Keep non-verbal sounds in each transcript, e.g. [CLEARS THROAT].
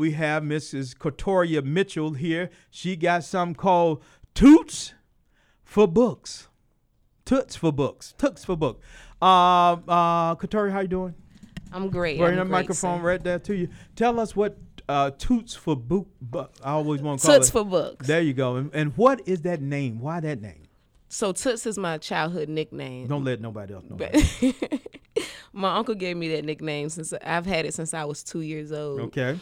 we have Mrs. Katoria Mitchell here. She got something called Toots for Books. Toots for Books. Toots for Books. Uh, uh, Katoria, how you doing? I'm great. Bring the microphone sir. right there to you. Tell us what uh, Toots for Book. Bu- I always want to call it. Toots it. for books. There you go. And, and what is that name? Why that name? so Toots is my childhood nickname. Don't let nobody else know. [LAUGHS] My uncle gave me that nickname since I've had it since I was two years old. Okay.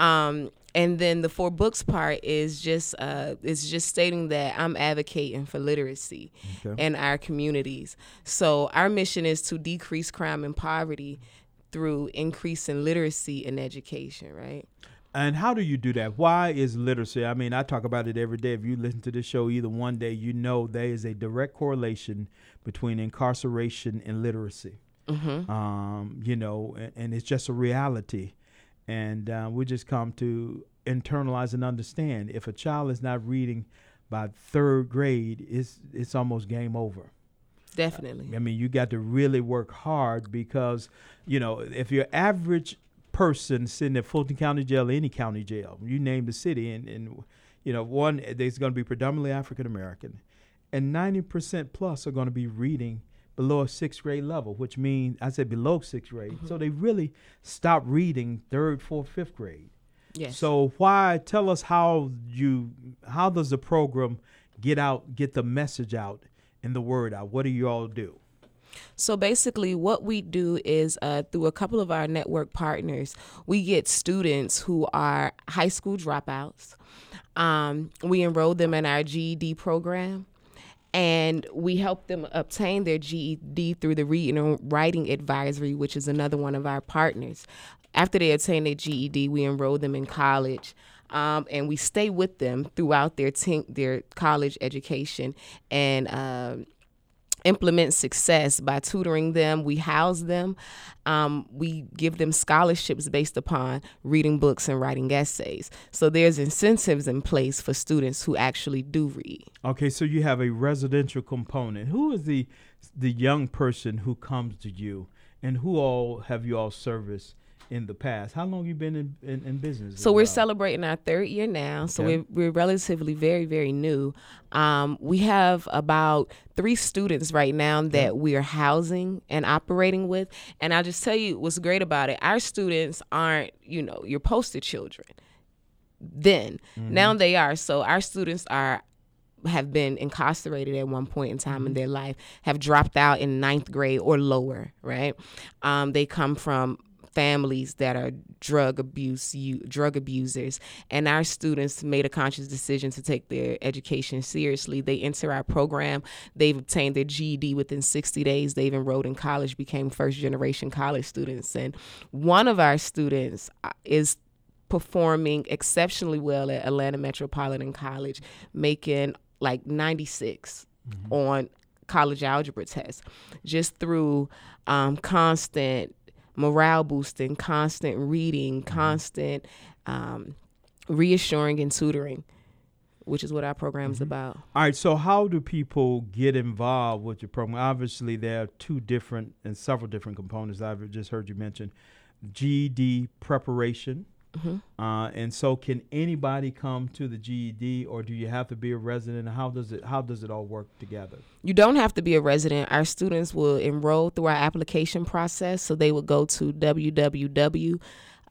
Um, and then the for books part is just uh, it's just stating that I'm advocating for literacy Okay. in our communities. So our mission is to decrease crime and poverty through increasing literacy and education. Right. And how do you do that? Why is literacy? I mean, I talk about it every day. If you listen to this show either one day, you know there is a direct correlation between incarceration and literacy. Mm-hmm. Um, you know, and, and it's just a reality. And uh, we just come to internalize and understand if a child is not reading by third grade, it's, it's almost game over. Definitely. I mean, you got to really work hard because, you know, if your average person sitting at Fulton County Jail, any county jail, you name the city, and, and you know, one, there's going to be predominantly African American, and 90% plus are going to be reading below a sixth grade level, which means, I said below sixth grade. So they really stop reading third, fourth, fifth grade. Yes. So why tell us how you how does the program get out get the message out and the word out? What do you all do? So basically, what we do is uh, through a couple of our network partners, we get students who are high school dropouts. Um, we enroll them in our GED program. And we help them obtain their GED through the Reading and Writing Advisory, which is another one of our partners. After they attain their GED, we enroll them in college. Um, and we stay with them throughout their teen, their college education and um implement success by tutoring them. We house them. Um, we give them scholarships based upon reading books and writing essays. So there's incentives in place for students who actually do read. Okay, so you have a residential component. Who is the the young person who comes to you, and who all have you all serviced in the past? How long you been in, in, in business? So we're celebrating our third year now. So Okay. we're, we're relatively very, very new. Um, we have about three students right now that we are housing and operating with. And I'll just tell you what's great about it. Our students aren't, you know, your poster children. Then now they are. So our students are have been incarcerated at one point in time in their life, have dropped out in ninth grade or lower, right? Um, they come from families that are drug abuse you drug abusers. And our students made a conscious decision to take their education seriously. They enter our program. They've obtained their GED within 60 days. They've enrolled in college became first generation college students. And one of our students uh, is performing exceptionally well at Atlanta Metropolitan College making like 96 on college algebra tests. Just through um, constant morale boosting, constant reading, constant um, reassuring and tutoring, which is what our program's about. All right, so how do people get involved with your program? Obviously, there are two different and several different components. I've just heard you mention GED preparation. Uh, and so, can anybody come to the GED, or do you have to be a resident? How does it How does it all work together? You don't have to be a resident. Our students will enroll through our application process. So they would go to www.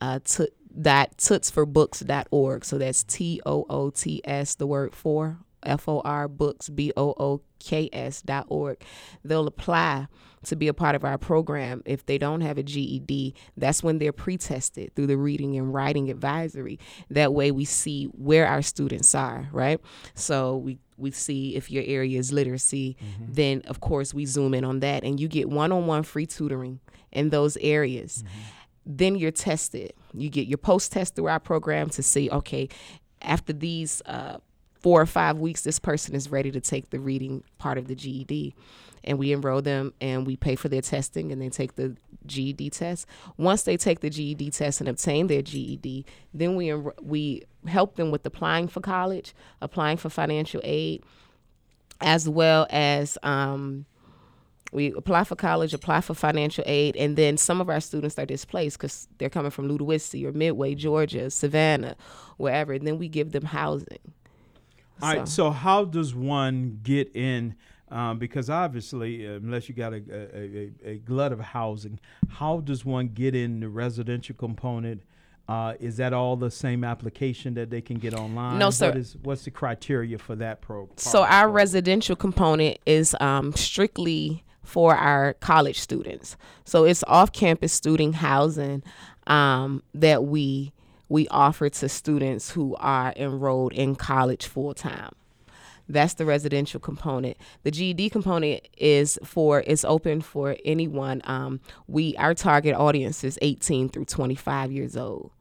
Uh, t- dot tootsforbooks.org. So that's T O O T S, the word for, F O R books, B O O K S dot org. They'll apply to be a part of our program. If they don't have a GED, that's when they're pre tested through the reading and writing advisory. That way we see where our students are, right? So we we see if your area is literacy, then of course we zoom in on that and you get one-on-one free tutoring in those areas. Then you're tested. You get your post test through our program to see, okay, after these uh, four or five weeks, this person is ready to take the reading part of the GED. And we enroll them and we pay for their testing and they take the GED test. Once they take the GED test and obtain their GED, then we enro- we help them with applying for college, applying for financial aid, as well as um, we apply for college, apply for financial aid, and then some of our students are displaced because they're coming from Ludowici or Midway, Georgia, Savannah, wherever. And then we give them housing. All right. So how does one get in? Um, because obviously, uh, unless you got a, a, a, a, glut of housing, how does one get in the residential component? Uh, is that all the same application that they can get online? No, sir. What is, what's the criteria for that program? So our residential component is um, strictly for our college students. So it's off-campus student housing um, that we we offer to students who are enrolled in college full time. That's the residential component. The GED component is for it's open for anyone. Um, we our target audience is 18 through 25 years old.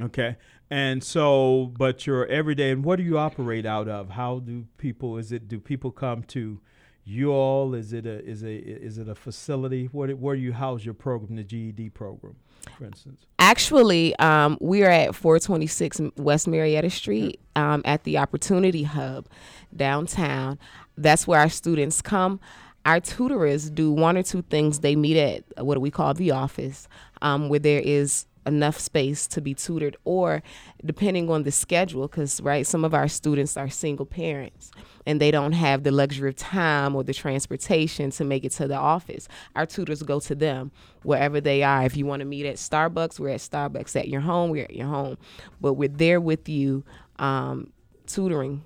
Okay. And so, but your everyday, and what do you operate out of? How do people? Is it do people come to you all? Is it a is a is it a facility? Where do you house your program, the GED program, for instance? Actually, um, we are at 426 West Marietta Street um, at the Opportunity Hub downtown. That's where our students come. Our tutors do one or two things. They meet at what do we call the office, um, where there is enough space to be tutored or depending on the schedule because right some of our students are single parents and they don't have the luxury of time or the transportation to make it to the office. Our tutors go to them wherever they are. If you want to meet at starbucks we're at starbucks at your home we're at your home. But we're there with you um, tutoring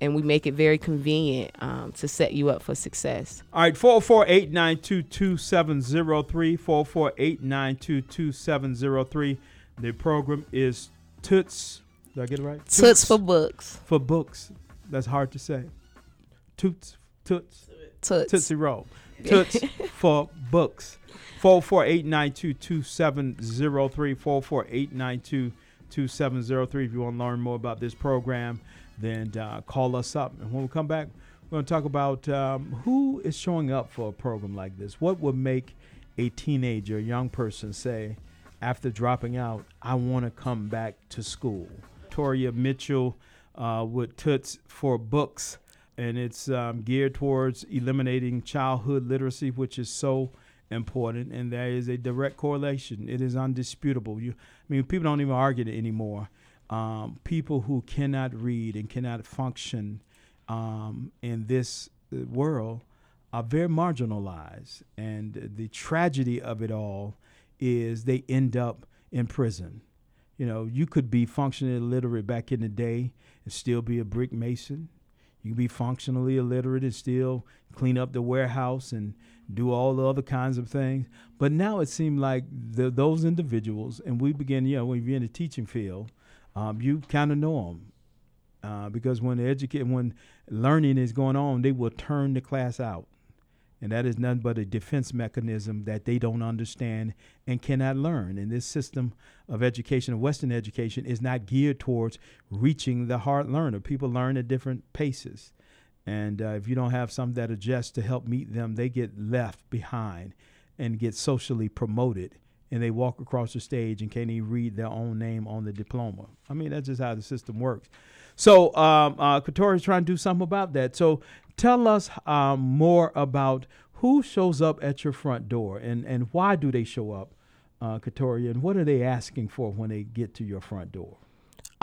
and we make it very convenient um, to set you up for success. All right, 404 892 2703. 404 892 2703. The program is Toots. Did I get it right? Toots, Toots for books. For books. That's hard to say. Toots. Toots. Toots. Tootsie Roll. [LAUGHS] Toots for books. 404 892 2703. 404 892 2703. If you want to learn more about this program, then uh, call us up. And when we come back, we're going to talk about um, who is showing up for a program like this. What would make a teenager, a young person say, after dropping out, I want to come back to school? Toria Mitchell uh, with Toots for Books, and it's um, geared towards eliminating childhood literacy, which is so important, and there is a direct correlation. It is undisputable. You, I mean, people don't even argue it anymore um, people who cannot read and cannot function um, in this uh, world are very marginalized. And the tragedy of it all is they end up in prison. You know, you could be functionally illiterate back in the day and still be a brick mason. You can be functionally illiterate and still clean up the warehouse and do all the other kinds of things. But now it seems like the, those individuals, and we begin, you know, when you're in the teaching field, um, you kind of know them uh, because when the educate when learning is going on, they will turn the class out, and that is nothing but a defense mechanism that they don't understand and cannot learn. And this system of education, of Western education, is not geared towards reaching the hard learner. People learn at different paces. And uh, if you don't have something that adjusts to help meet them, they get left behind and get socially promoted and they walk across the stage and can't even read their own name on the diploma. I mean, that's just how the system works. So, um, uh, is trying to do something about that. So, tell us um, more about who shows up at your front door and, and why do they show up, uh, and what are they asking for when they get to your front door?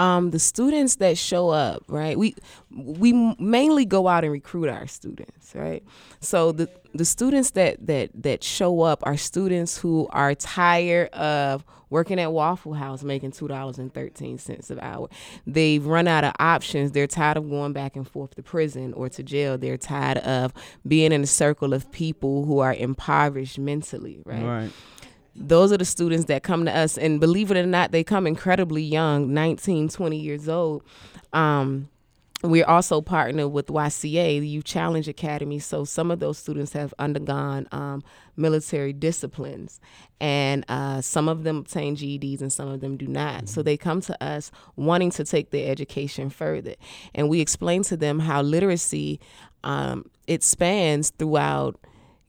Um, the students that show up, right? We we mainly go out and recruit our students, right? So the the students that that that show up are students who are tired of working at Waffle House making two dollars and thirteen cents an hour. They've run out of options. They're tired of going back and forth to prison or to jail. They're tired of being in a circle of people who are impoverished mentally, right? Right those are the students that come to us and believe it or not they come incredibly young 19 20 years old um, we're also partnered with YCA, the Youth Challenge Academy. So some of those students have undergone um, military disciplines, and uh, some of them obtain GEDs and some of them do not. Mm-hmm. So they come to us wanting to take their education further, and we explain to them how literacy um, it spans throughout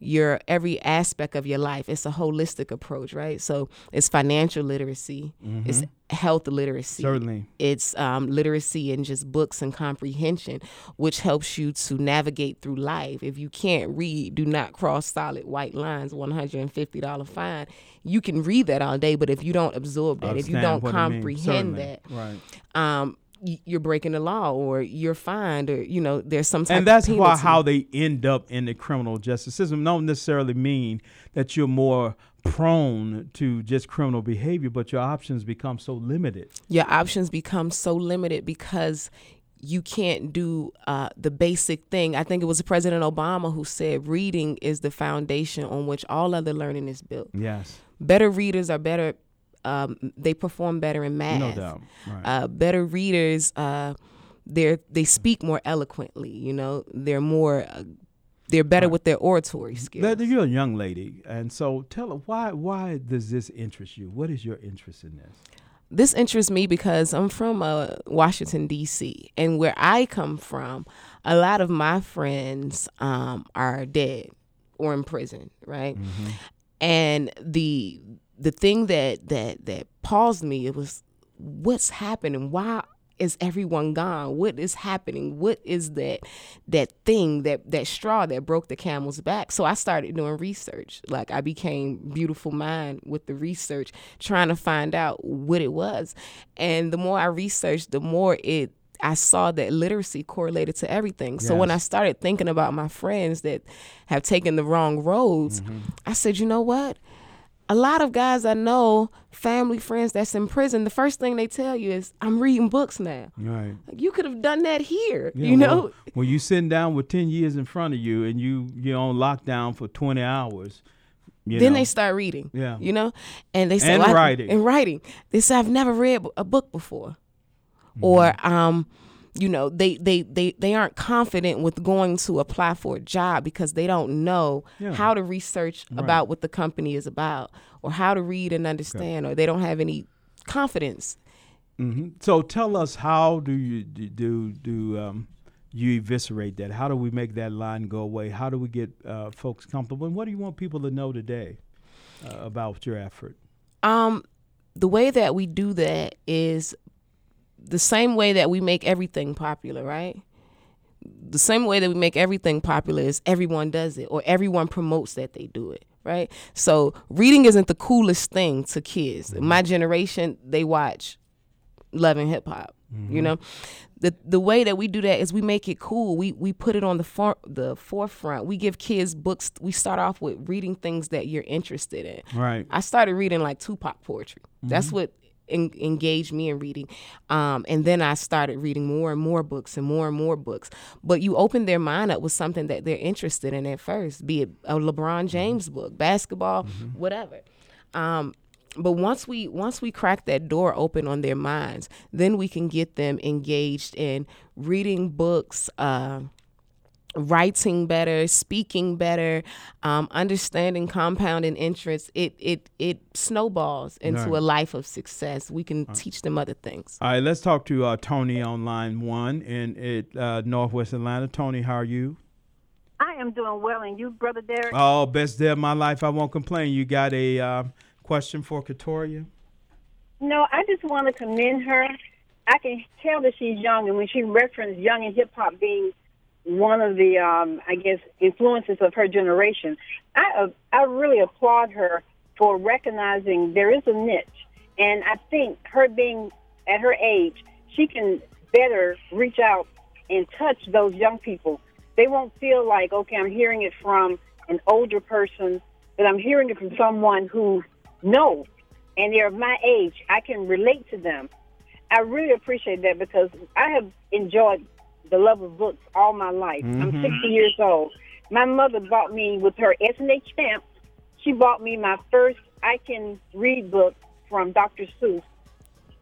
your every aspect of your life. It's a holistic approach, right? So it's financial literacy, it's health literacy, Certainly. it's um, literacy in just books and comprehension, which helps you to navigate through life. If you can't read, do not cross solid white lines, $150 fine. You can read that all day, but if you don't absorb that, if you don't what it means. comprehend that, Right. um, you're breaking the law or you're fined or, you know, there's some type and that's of why how they end up in the criminal justice system don't necessarily mean that you're more prone to just criminal behavior, but your options become so limited. your options become so limited because you can't do uh, the basic thing. I think it was President Obama who said reading is the foundation on which all other learning is built. Yes, Better readers are better. Um, they perform better in math. no doubt. Right. Uh, better readers, uh, they they speak more eloquently. You know, they're more. Uh, they're better with their oratory skills. That- you're a young lady, and so tell her why. Why does this interest you? What is your interest in this? this interests me because I'm from uh, Washington D.C. and where I come from, a lot of my friends um, are dead or in prison, right? And the the thing that that that paused me it was what's happening? Why is everyone gone? What is happening? What is that that thing that that straw that broke the camel's back? So I started doing research. Like I became beautiful mind with the research, trying to find out what it was. And the more I researched, the more it I saw that literacy correlated to everything. So when I started thinking about my friends that have taken the wrong roads, mm-hmm. I said, you know what? A lot of guys I know, family friends that's in prison, the first thing they tell you is, I'm reading books now. Right. Like, you could have done that here, Yeah, you know? well, when you sitting down with ten years in front of you, and you you're on lockdown for twenty hours, you then know, they start reading. Yeah. You know? And they say And "Well, I- writing. And writing. They say I've never read a book before. Mm-hmm. Or um you know, they, they, they, they aren't confident with going to apply for a job because they don't know Yeah. how to research about what the company is about or how to read and understand or they don't have any confidence. hmm So tell us, how do you do do, do um, you eviscerate that? How do we make that line go away? How do we get uh, folks comfortable? And what do you want people to know today uh, about your effort? Um, the way that we do that is the same way that we make everything popular, right? The same way that we make everything popular is everyone does it or everyone promotes that they do it, right? So reading isn't the coolest thing to kids. My mm-hmm. generation, they watch love and hip hop. You mm-hmm. know, the the way that we do that is we make it cool. We we put it on the for, the forefront. We give kids books. We start off with reading things that you're interested in. Right. I started reading like Tupac poetry. That's mm-hmm. what en- engaged me in reading. Um, and then I started reading more and more books and more and more books. But you open their mind up with something that they're interested in at first, be it a LeBron James book, basketball, whatever. Um, but once we once we crack that door open on their minds, then we can get them engaged in reading books. Uh, writing better, speaking better, um, understanding compounding interest, it it it snowballs into Right. a life of success. We can teach them other things. All right, let's talk to uh, Tony on line one in it, uh, Northwest Atlanta. Tony, how are you? I am doing well, and you, brother Derek? Oh, best day of my life. I won't complain. You got a uh, question for Katoria? no, I just want to commend her. I can tell that she's young, and when she referenced young and hip hop being one of the, um, I guess, influences of her generation, I uh, I really applaud her for recognizing there is a niche, and I think her being at her age, she can better reach out and touch those young people. They won't feel like, okay, I'm hearing it from an older person, but I'm hearing it from someone who knows, and they're of my age. I can relate to them. I really appreciate that because I have enjoyed the love of books all my life. I'm mm-hmm. 60 years old. My mother bought me with her S&H stamp. She bought me my first I Can Read book from Dr. Seuss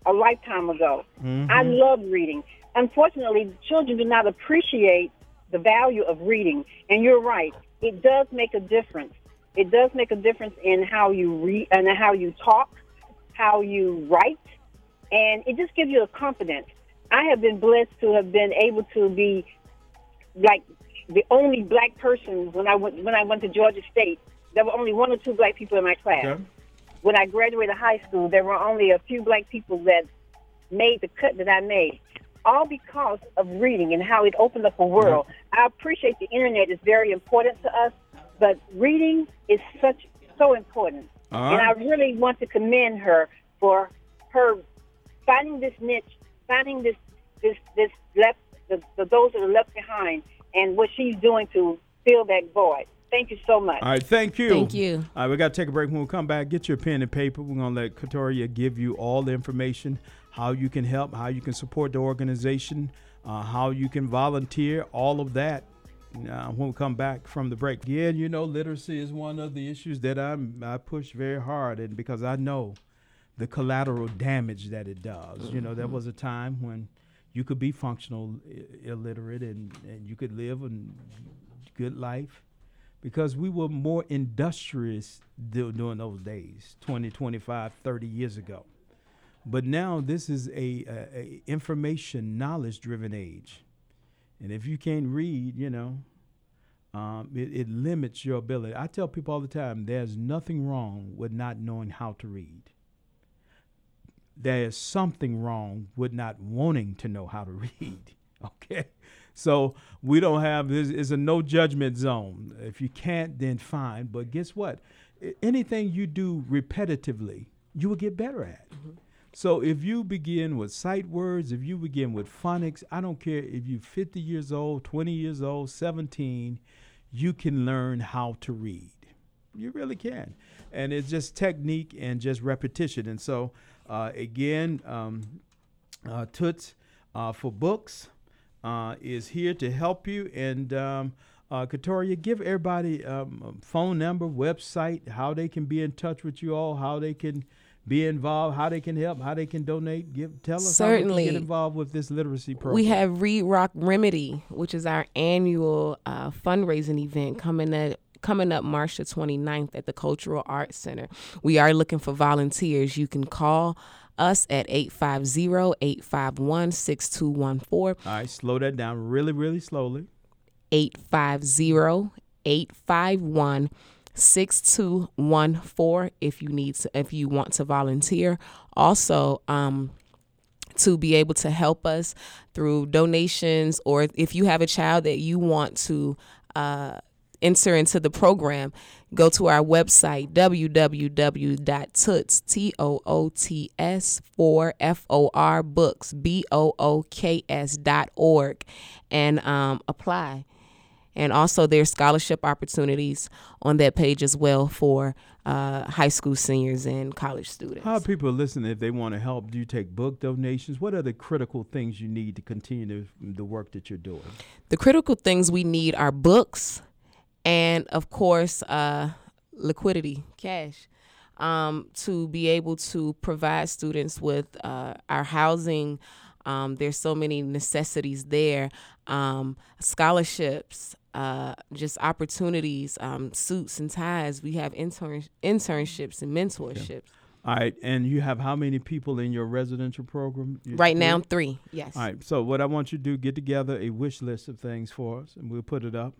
a lifetime ago. I mm-hmm. love reading. Unfortunately, children do not appreciate the value of reading. And you're right, it does make a difference. It does make a difference in how you read and how you talk, how you write, and it just gives you a confidence. I have been blessed to have been able to be like the only black person when I went when I went to Georgia State. There were only one or two black people in my class. Okay. When I graduated high school, there were only a few black people that made the cut that I made. All because of reading and how it opened up a world. I appreciate the internet is very important to us, but reading is such so important. All And I really want to commend her for her finding this niche, finding this this this left the, the those that are left behind, and what she's doing to fill that void. Thank you so much. All right, thank you. Thank you. All right, we got to take a break. When we come back, get your pen and paper. We're going to let Katoria give you all the information, how you can help, how you can support the organization, uh, how you can volunteer, all of that. Uh, when we come back from the break, again, you know, literacy is one of the issues that I'm, I push very hard, and because I know the collateral damage that it does. You know, there was a time when you could be functional I- illiterate and, and you could live a good life. Because we were more industrious du- during those days 20 25 30 years ago. But now this is a, a, a information knowledge driven age. And if you can't read you know um, it, it limits your ability. I tell people all the time there's nothing wrong with not knowing how to read there is something wrong with not wanting to know how to [LAUGHS] read. Okay. So we don't have this is a no judgment zone. If you can't, then fine. But guess what? Anything you do repetitively, you will get better at. Mm-hmm. So if you begin with sight words, if you begin with phonics, I don't care if you're 50 years old, 20 years old, 17, you can learn how to read. You really can. And it's just technique and just repetition. And so, again, um, uh, Toots uh, for Books uh, is here to help you. And um, uh, Katoria, give everybody um, a phone number, website, how they can be in touch with you all, how they can be involved, how they can help, how they can donate. Give tell us how they can get involved with this literacy program. We have Read Rock Remedy, which is our annual uh, fundraising event coming at coming up March the 29th at the Cultural Arts Center. We are looking for volunteers. You can call us at 850-851-6214 all right, slow that down really, really slowly. 850-851-6214 if you need to if you want to volunteer. Also, um to be able to help us through donations or if you have a child that you want to uh, enter into the program, go to our website www.toots t o o t s for f o r books b o o k s dot org and um, apply. And also, there's scholarship opportunities on that page as well for uh, high school seniors and college students. How are people listening if they want to help? Do you take book donations? What are the critical things you need to continue the, the work that you're doing? the critical things we need are books and of course uh, liquidity cash um, to be able to provide students with uh, our housing um, there's so many necessities there um, scholarships uh, just opportunities um, suits and ties we have intern- internships and mentorships All right, and you have how many people in your residential program? Your right school? now three yes All right. So what I want you to do, get together a wish list of things for us, and we'll put it up.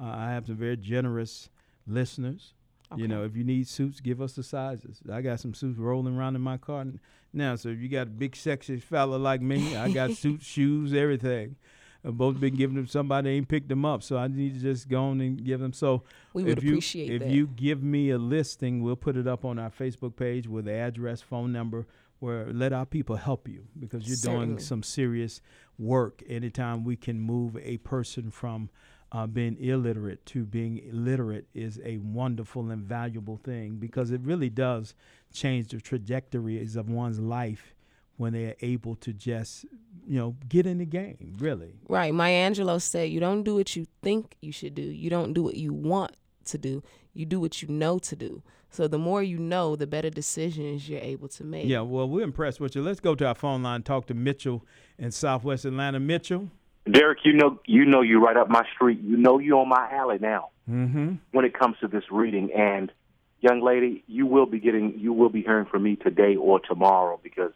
Uh, I have some very generous listeners. You know, if you need suits, give us the sizes. I got some suits rolling around in my car now. So if you got a big, sexy fella like me, I got [LAUGHS] suits, shoes, everything. I've both been giving them somebody ain't picked them up, so I need to just go on and give them. So we would if you, appreciate if that you give me a listing, we'll put it up on our Facebook page with the address, phone number, where let our people help you because you're doing some serious work. Anytime we can move a person from uh, being illiterate to being literate is a wonderful and valuable thing because it really does change the trajectories of one's life when they are able to just, you know, get in the game, really. Right. Maya Angelou said, You don't do what you think you should do. You don't do what you want to do. You do what you know to do. So the more you know, the better decisions you're able to make. Yeah, well, we're impressed with you. Let's go to our phone line, talk to Mitchell in Southwest Atlanta. Mitchell. Derek, you know, you know, you right up my street. You know, you on my alley now Mm-hmm. when it comes to this reading. And young lady, you will be getting, you will be hearing from me today or tomorrow because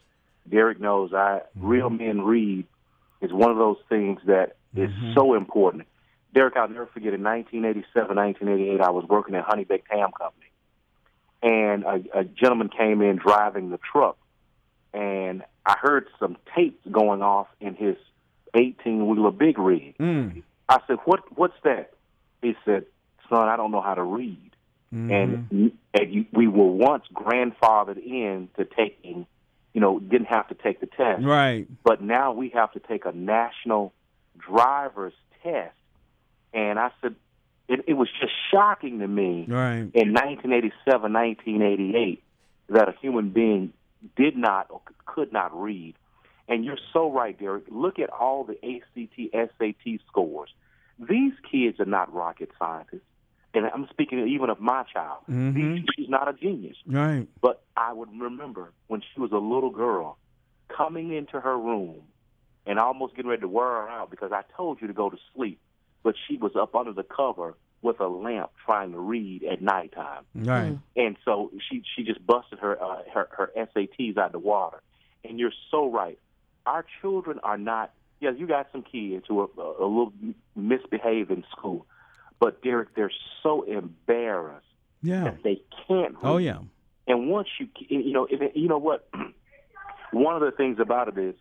Derek knows I real men read is one of those things that is so important. Derek, I'll never forget in 1987, 1988, I was working at Honey Baked Ham Company. And a, a gentleman came in driving the truck. And I heard some tapes going off in his 18 wheeler big rig. Mm. I said, "What? What's that?" He said, "Son, I don't know how to read." Mm-hmm. And, and you, we were once grandfathered in to taking, you know, didn't have to take the test, Right. but now we have to take a national driver's test. And I said, it, it was just shocking to me Right. in 1987, 1988 that a human being did not or could not read. And you're so right, Derek. Look at all the ACT, SAT scores. These kids are not rocket scientists. And I'm speaking even of my child. Mhm. She's not a genius. Right. But I would remember when she was a little girl coming into her room and almost getting ready to wear her out because I told you to go to sleep. But she was up under the cover with a lamp trying to read at nighttime. Right. And so she she just busted her uh, her her SATs out of the water. And you're so right. Our children are not. Yeah, you got some kids who are a, a little misbehaved in school, but Derek, they're so embarrassed Yeah. that they can't. Read. Oh yeah. And once you, you know, if you know what, [CLEARS THROAT] one of the things about it is,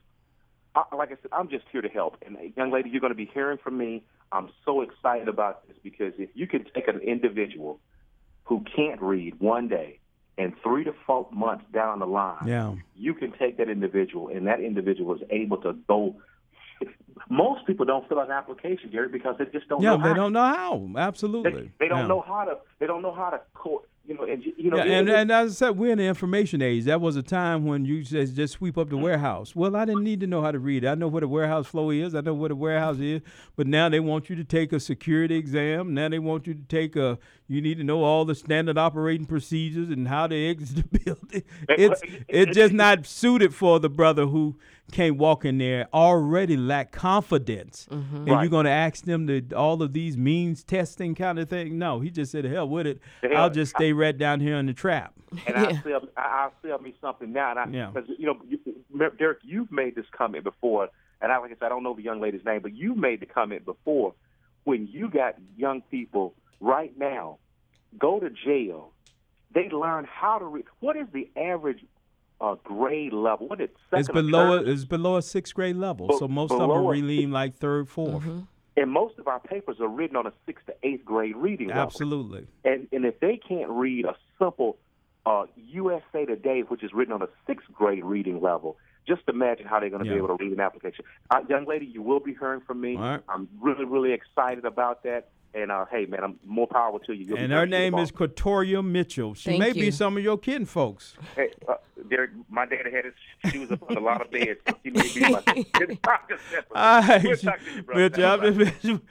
I, like I said, I'm just here to help. And uh, young lady, you're going to be hearing from me. I'm so excited about this because if you can take an individual who can't read one day, and three to four months down the line, Yeah. you can take that individual, and that individual is able to go. Most people don't fill out an application, Gary, because they just don't Yeah. know They how. don't know how. Absolutely. they don't Yeah. know how to. They don't know how to court. You know, and you know. Yeah, and, and as I said, we're in the information age. That was a time when you just just sweep up the mm-hmm. warehouse. Well, I didn't need to know how to read. I know what a warehouse flow is. I know what a warehouse is. But now they want you to take a security exam. Now they want you to take a. You need to know all the standard operating procedures and how to exit the [LAUGHS] building. It's it's just not suited for the brother who can't walk in there already lack confidence, mm-hmm. and you're going to ask them to all of these means testing kind of thing. No, he just said, "Hell with it. Hell- I'll just stay right down here in the trap." and I'll sell, I- [LAUGHS] I'll sell me something now. And I, Yeah. cause, you know, you, Derek, you've made this comment before, and I, like I said, I don't know the young lady's name, but you made the comment before when you got young people right now go to jail. They learn how to read. What is the average uh, grade level? What is second It's below third? a, it's below a sixth grade level, Be- so most of them below are a- really like third, 4th and most of our papers are written on a sixth to eighth grade reading level. Absolutely. And and if they can't read a simple uh, USA Today, which is written on a sixth grade reading level, just imagine how they're going to Yeah. be able to read an application. Uh, young lady, you will be hearing from me. All right. I'm really, really excited about that. And uh, hey, man, I'm more power to you. You'll And her name is tomorrow. Katoria Mitchell. She Thank may be some of your kin folks. Hey, uh, Derek, my daddy had his shoes up on a lot of beds. so She may be my. [LAUGHS] [LAUGHS] All right. We'll talk to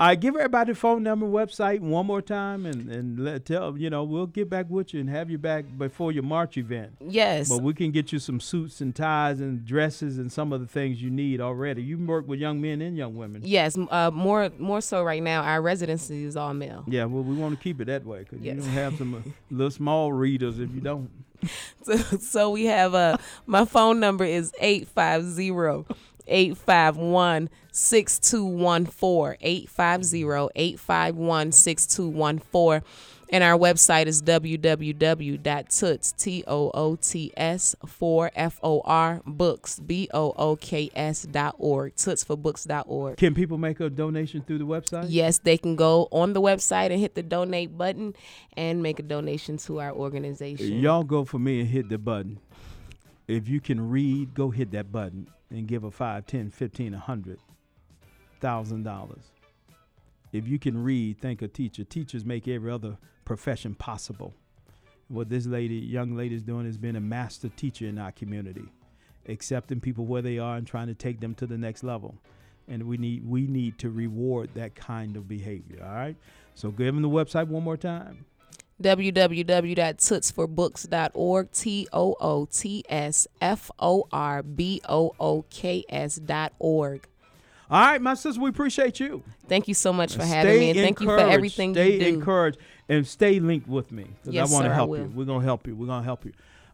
you, brother. Good job. Thanks, brother. All right, give everybody the phone number, website one more time, and and let tell you know we'll get back with you and have you back before your March event. Yes. But we can get you some suits and ties and dresses and some of the things you need already. You work with young men and young women. Yes, uh, more more so right now. Our residency is all male. Yeah, well, we want to keep it that way because Yes. you don't have some uh, [LAUGHS] little small readers if you don't. [LAUGHS] So, so we have uh my phone number is 850 851 6214 850 851 6214 and our website is www.toots t o o t s 4 f o r books b o o k s dot org toots for books dot org Can people make a donation through the website? Yes, they can go on the website and hit the donate button and make a donation to our organization. Y'all go for me and hit the button. If you can read, go hit that button and give a five, ten, fifteen, a hundred thousand dollars. If you can read, thank a teacher. Teachers make every other profession possible. What this lady, young lady, is doing is being a master teacher in our community, accepting people where they are and trying to take them to the next level. And we need we need to reward that kind of behavior. All right. So give them the website one more time. www.tootsforbooks.org, T O O T S F O R B O O K S dot org. All right, my sister, we appreciate you. Thank you so much for having me and thank you for everything stay you do. Stay encouraged and stay linked with me because Yes, I want to help you. We're gonna help you. We're gonna help you.